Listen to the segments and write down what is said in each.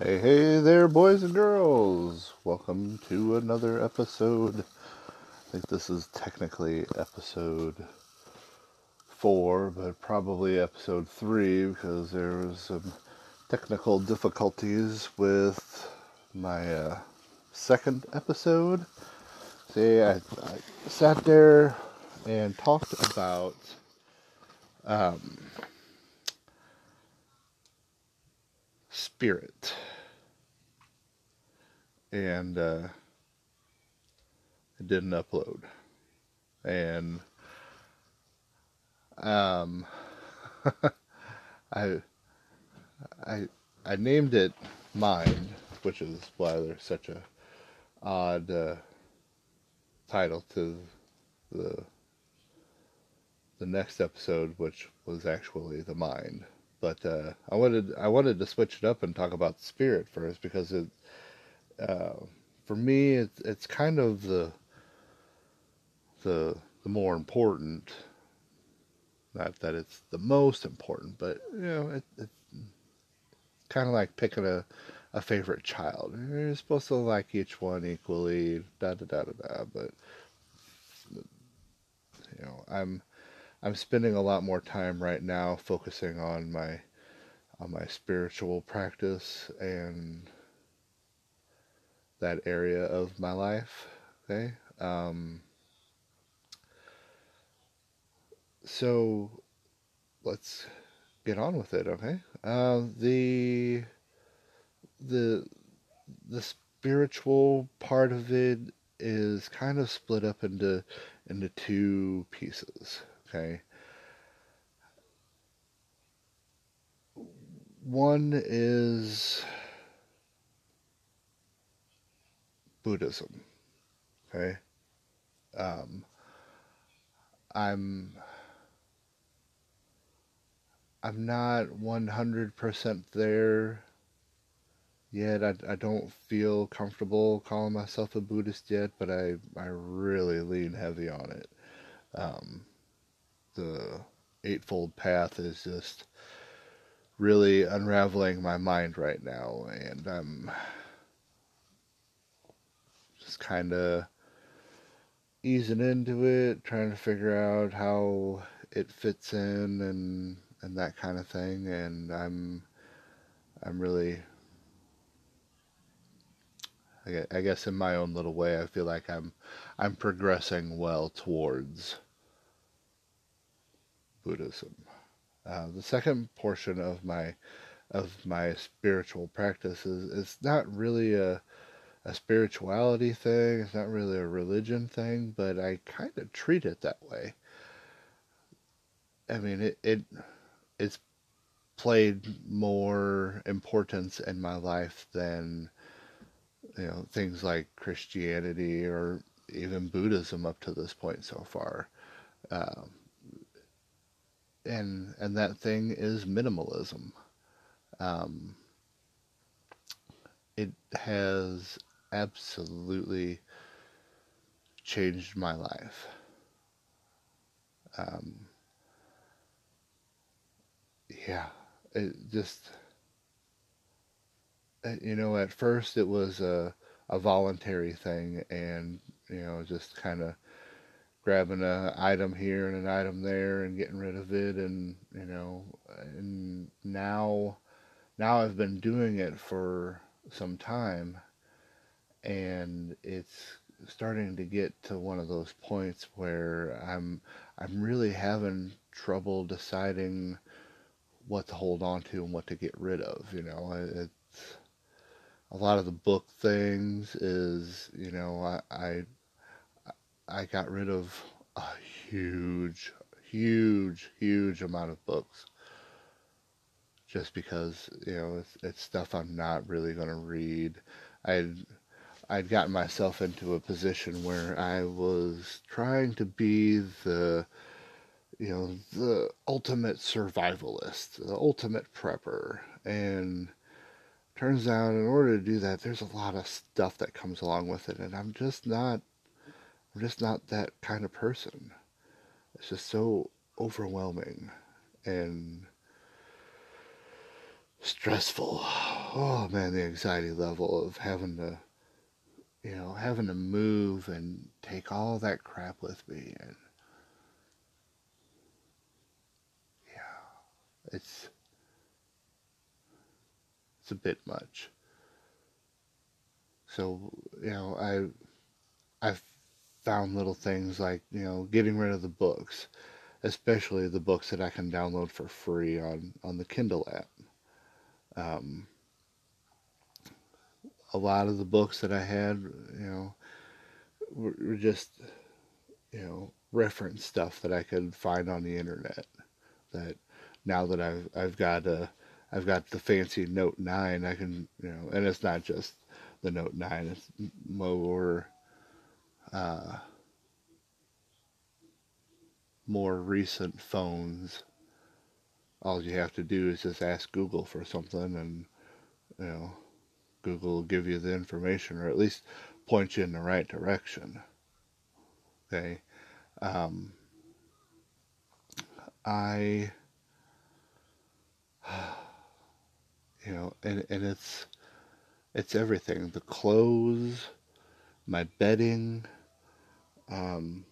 Hey, hey there, boys and girls! Welcome to another episode. I think this is technically episode four, but probably episode three because there was some technical difficulties with my uh, second episode. See, I, I sat there and talked about um, spirit and uh, it didn't upload and um, I I I named it Mind, which is why there's such a odd uh, title to the the next episode, which was actually the mind. But uh, I wanted I wanted to switch it up and talk about spirit first because it uh, for me it's it's kind of the the the more important. Not that it's the most important, but you know it, it's kind of like picking a a favorite child. You're supposed to like each one equally, da da da da da. But you know, I'm I'm spending a lot more time right now focusing on my on my spiritual practice and that area of my life. Okay. Um, so let's get on with it. Okay. Uh, the the the spiritual part of it is kind of split up into into two pieces. Okay. One is Buddhism. Okay. Um, I'm I'm not 100% there yet. I, I don't feel comfortable calling myself a Buddhist yet, but I, I really lean heavy on it. Um, the Eightfold Path is just really unraveling my mind right now, and I'm just kind of easing into it, trying to figure out how it fits in and and that kind of thing. And I'm I'm really I guess in my own little way, I feel like I'm I'm progressing well towards Buddhism. Uh, the second portion of my of my spiritual practice is not really a a spirituality thing. It's not really a religion thing, but I kind of treat it that way. I mean, it, it it's played more importance in my life than you know things like Christianity or even Buddhism up to this point so far. Um, and and that thing is minimalism. Um, it has absolutely changed my life. Um, yeah, it just you know at first it was a a voluntary thing and you know just kind of grabbing an item here and an item there and getting rid of it and you know and now now I've been doing it for some time and it's starting to get to one of those points where I'm I'm really having trouble deciding what to hold on to and what to get rid of you know it's a lot of the book things is you know I, I I got rid of a huge, huge, huge amount of books just because you know it's, it's stuff I'm not really going to read. I'd I'd gotten myself into a position where I was trying to be the you know the ultimate survivalist, the ultimate prepper, and turns out in order to do that, there's a lot of stuff that comes along with it, and I'm just not I'm just not that kind of person. It's just so overwhelming. And stressful. Oh man, the anxiety level of having to, you know, having to move and take all that crap with me and yeah, it's it's a bit much. So, you know, I I've found little things like, you know, getting rid of the books, especially the books that I can download for free on on the Kindle app. Um, a lot of the books that I had, you know, were, were just, you know, reference stuff that I could find on the internet. That now that I've I've got a I've got the fancy Note nine, I can you know, and it's not just the Note nine, it's more uh, more recent phones all you have to do is just ask Google for something and you know Google will give you the information or at least point you in the right direction. Okay. Um, I you know and and it's it's everything the clothes my bedding um,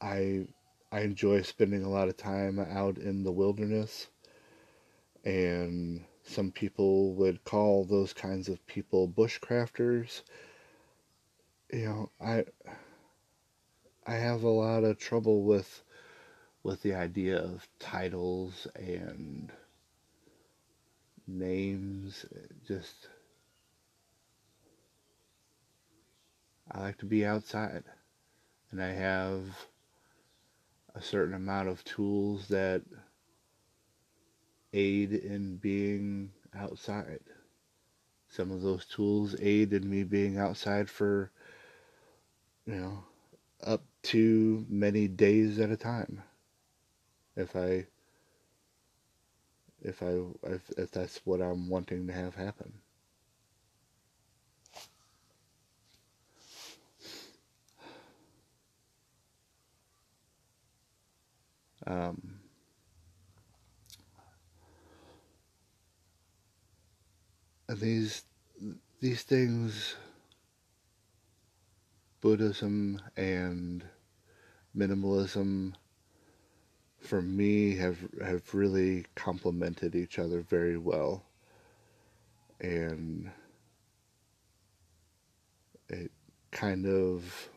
I I enjoy spending a lot of time out in the wilderness, and some people would call those kinds of people bushcrafters. You know, I I have a lot of trouble with with the idea of titles and names. Just I like to be outside, and I have a certain amount of tools that aid in being outside. Some of those tools aid in me being outside for, you know, up to many days at a time. If I, if I, if, if that's what I'm wanting to have happen. Um, these these things, Buddhism and minimalism, for me have have really complemented each other very well, and it kind of,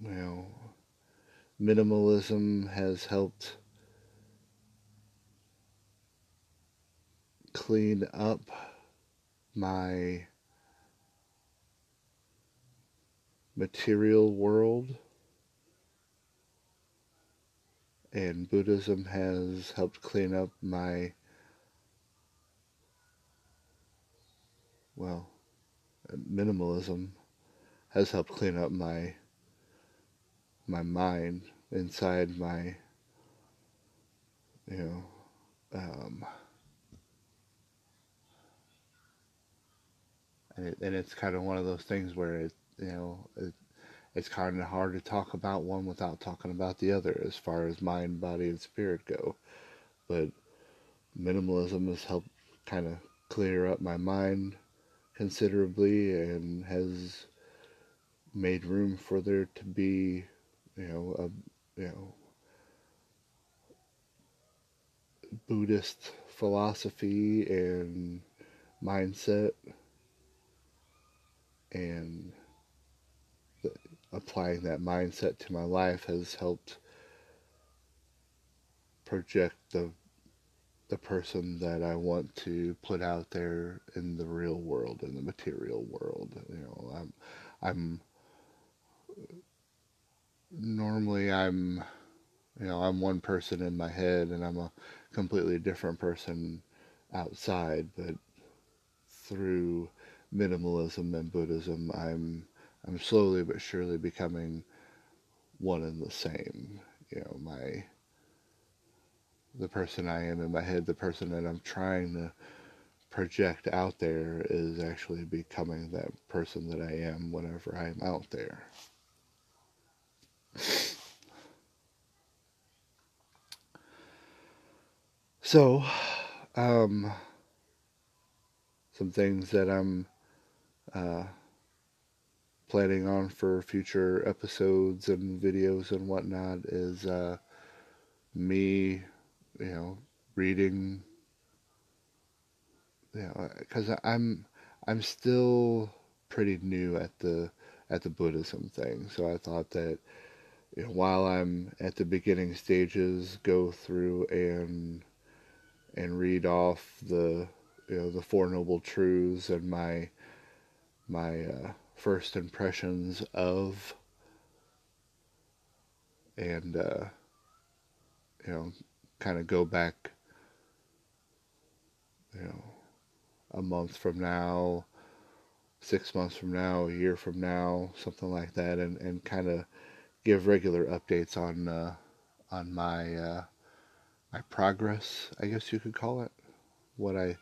you know, minimalism has helped clean up my material world. And Buddhism has helped clean up my, well, minimalism has helped clean up my my mind inside my you know um, and, it, and it's kind of one of those things where it you know it, it's kind of hard to talk about one without talking about the other as far as mind body and spirit go. But minimalism has helped kind of clear up my mind considerably and has made room for there to be you know a you know Buddhist philosophy and mindset and applying that mindset to my life has helped project the the person that I want to put out there in the real world in the material world you know I'm I'm normally I'm you know I'm one person in my head and I'm a completely different person outside but through minimalism and Buddhism, I'm I'm slowly but surely becoming one and the same. You know, my the person I am in my head, the person that I'm trying to project out there is actually becoming that person that I am whenever I'm out there. So, um, some things that I'm uh, planning on for future episodes and videos and whatnot is uh, me, you know, reading. You know, because I'm I'm still pretty new at the at the Buddhism thing, so I thought that you know, while I'm at the beginning stages, go through and and read off the you know the four noble truths and my my uh, first impressions of and uh, you know kind of go back you know a month from now six months from now a year from now something like that and, and kind of give regular updates on uh, on my uh, my progress I guess you could call it. What I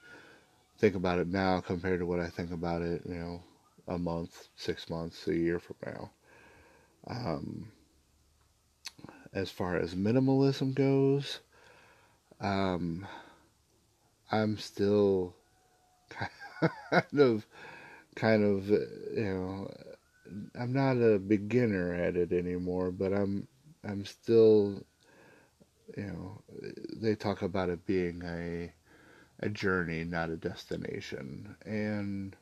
think about it now compared to what I think about it, you know, a month, six months, a year from now. Um, as far as minimalism goes, um, I'm still kind of, kind of, you know, I'm not a beginner at it anymore, but I'm, I'm still, you know, they talk about it being a, a journey, not a destination. And,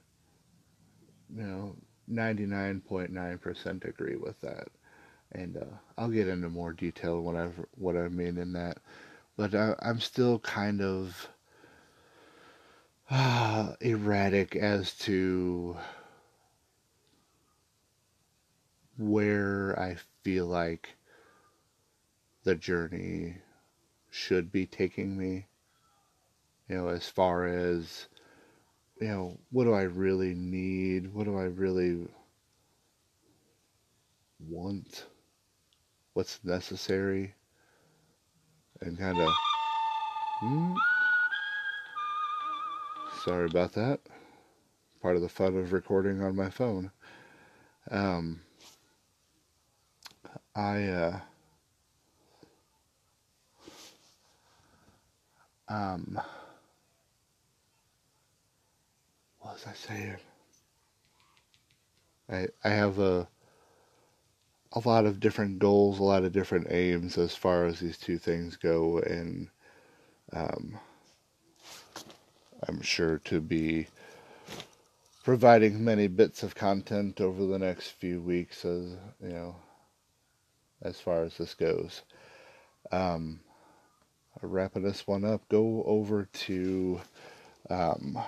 you know, 99.9% agree with that. And uh, I'll get into more detail what I what I mean in that. But I, am still kind of uh, erratic as to where I feel like the journey should be taking me you know, as far as, you know, what do I really need? What do I really want? What's necessary? And kind of, hmm, sorry about that. Part of the fun of recording on my phone. Um, I, uh, um, what was I saying? I I have a a lot of different goals, a lot of different aims as far as these two things go, and um, I'm sure to be providing many bits of content over the next few weeks, as you know, as far as this goes. Um, wrapping this one up, go over to um,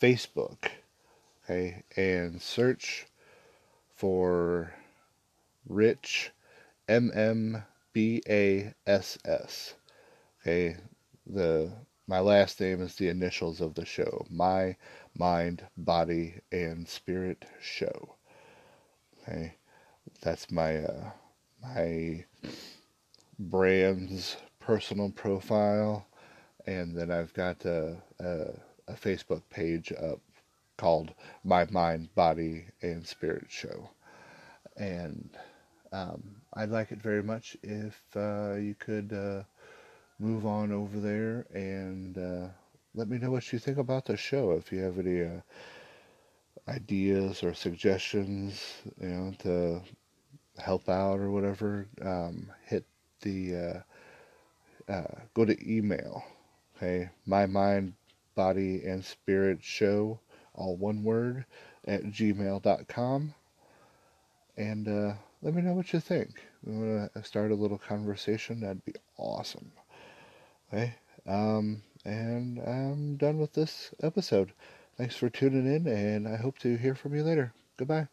Facebook, okay, and search for Rich M M B A S S. Okay, the my last name is the initials of the show. My mind, body, and spirit show. Okay, that's my uh, my brand's personal profile, and then I've got a, a a Facebook page up called My Mind, Body, and Spirit Show. And um, I'd like it very much if uh, you could uh, move on over there and uh, let me know what you think about the show. If you have any uh, ideas or suggestions, you know, to help out or whatever, um, hit the uh, uh, go to email. Okay, my mind body and spirit show, all one word, at gmail.com. And uh, let me know what you think. We want to start a little conversation. That'd be awesome. Okay. Um, and I'm done with this episode. Thanks for tuning in, and I hope to hear from you later. Goodbye.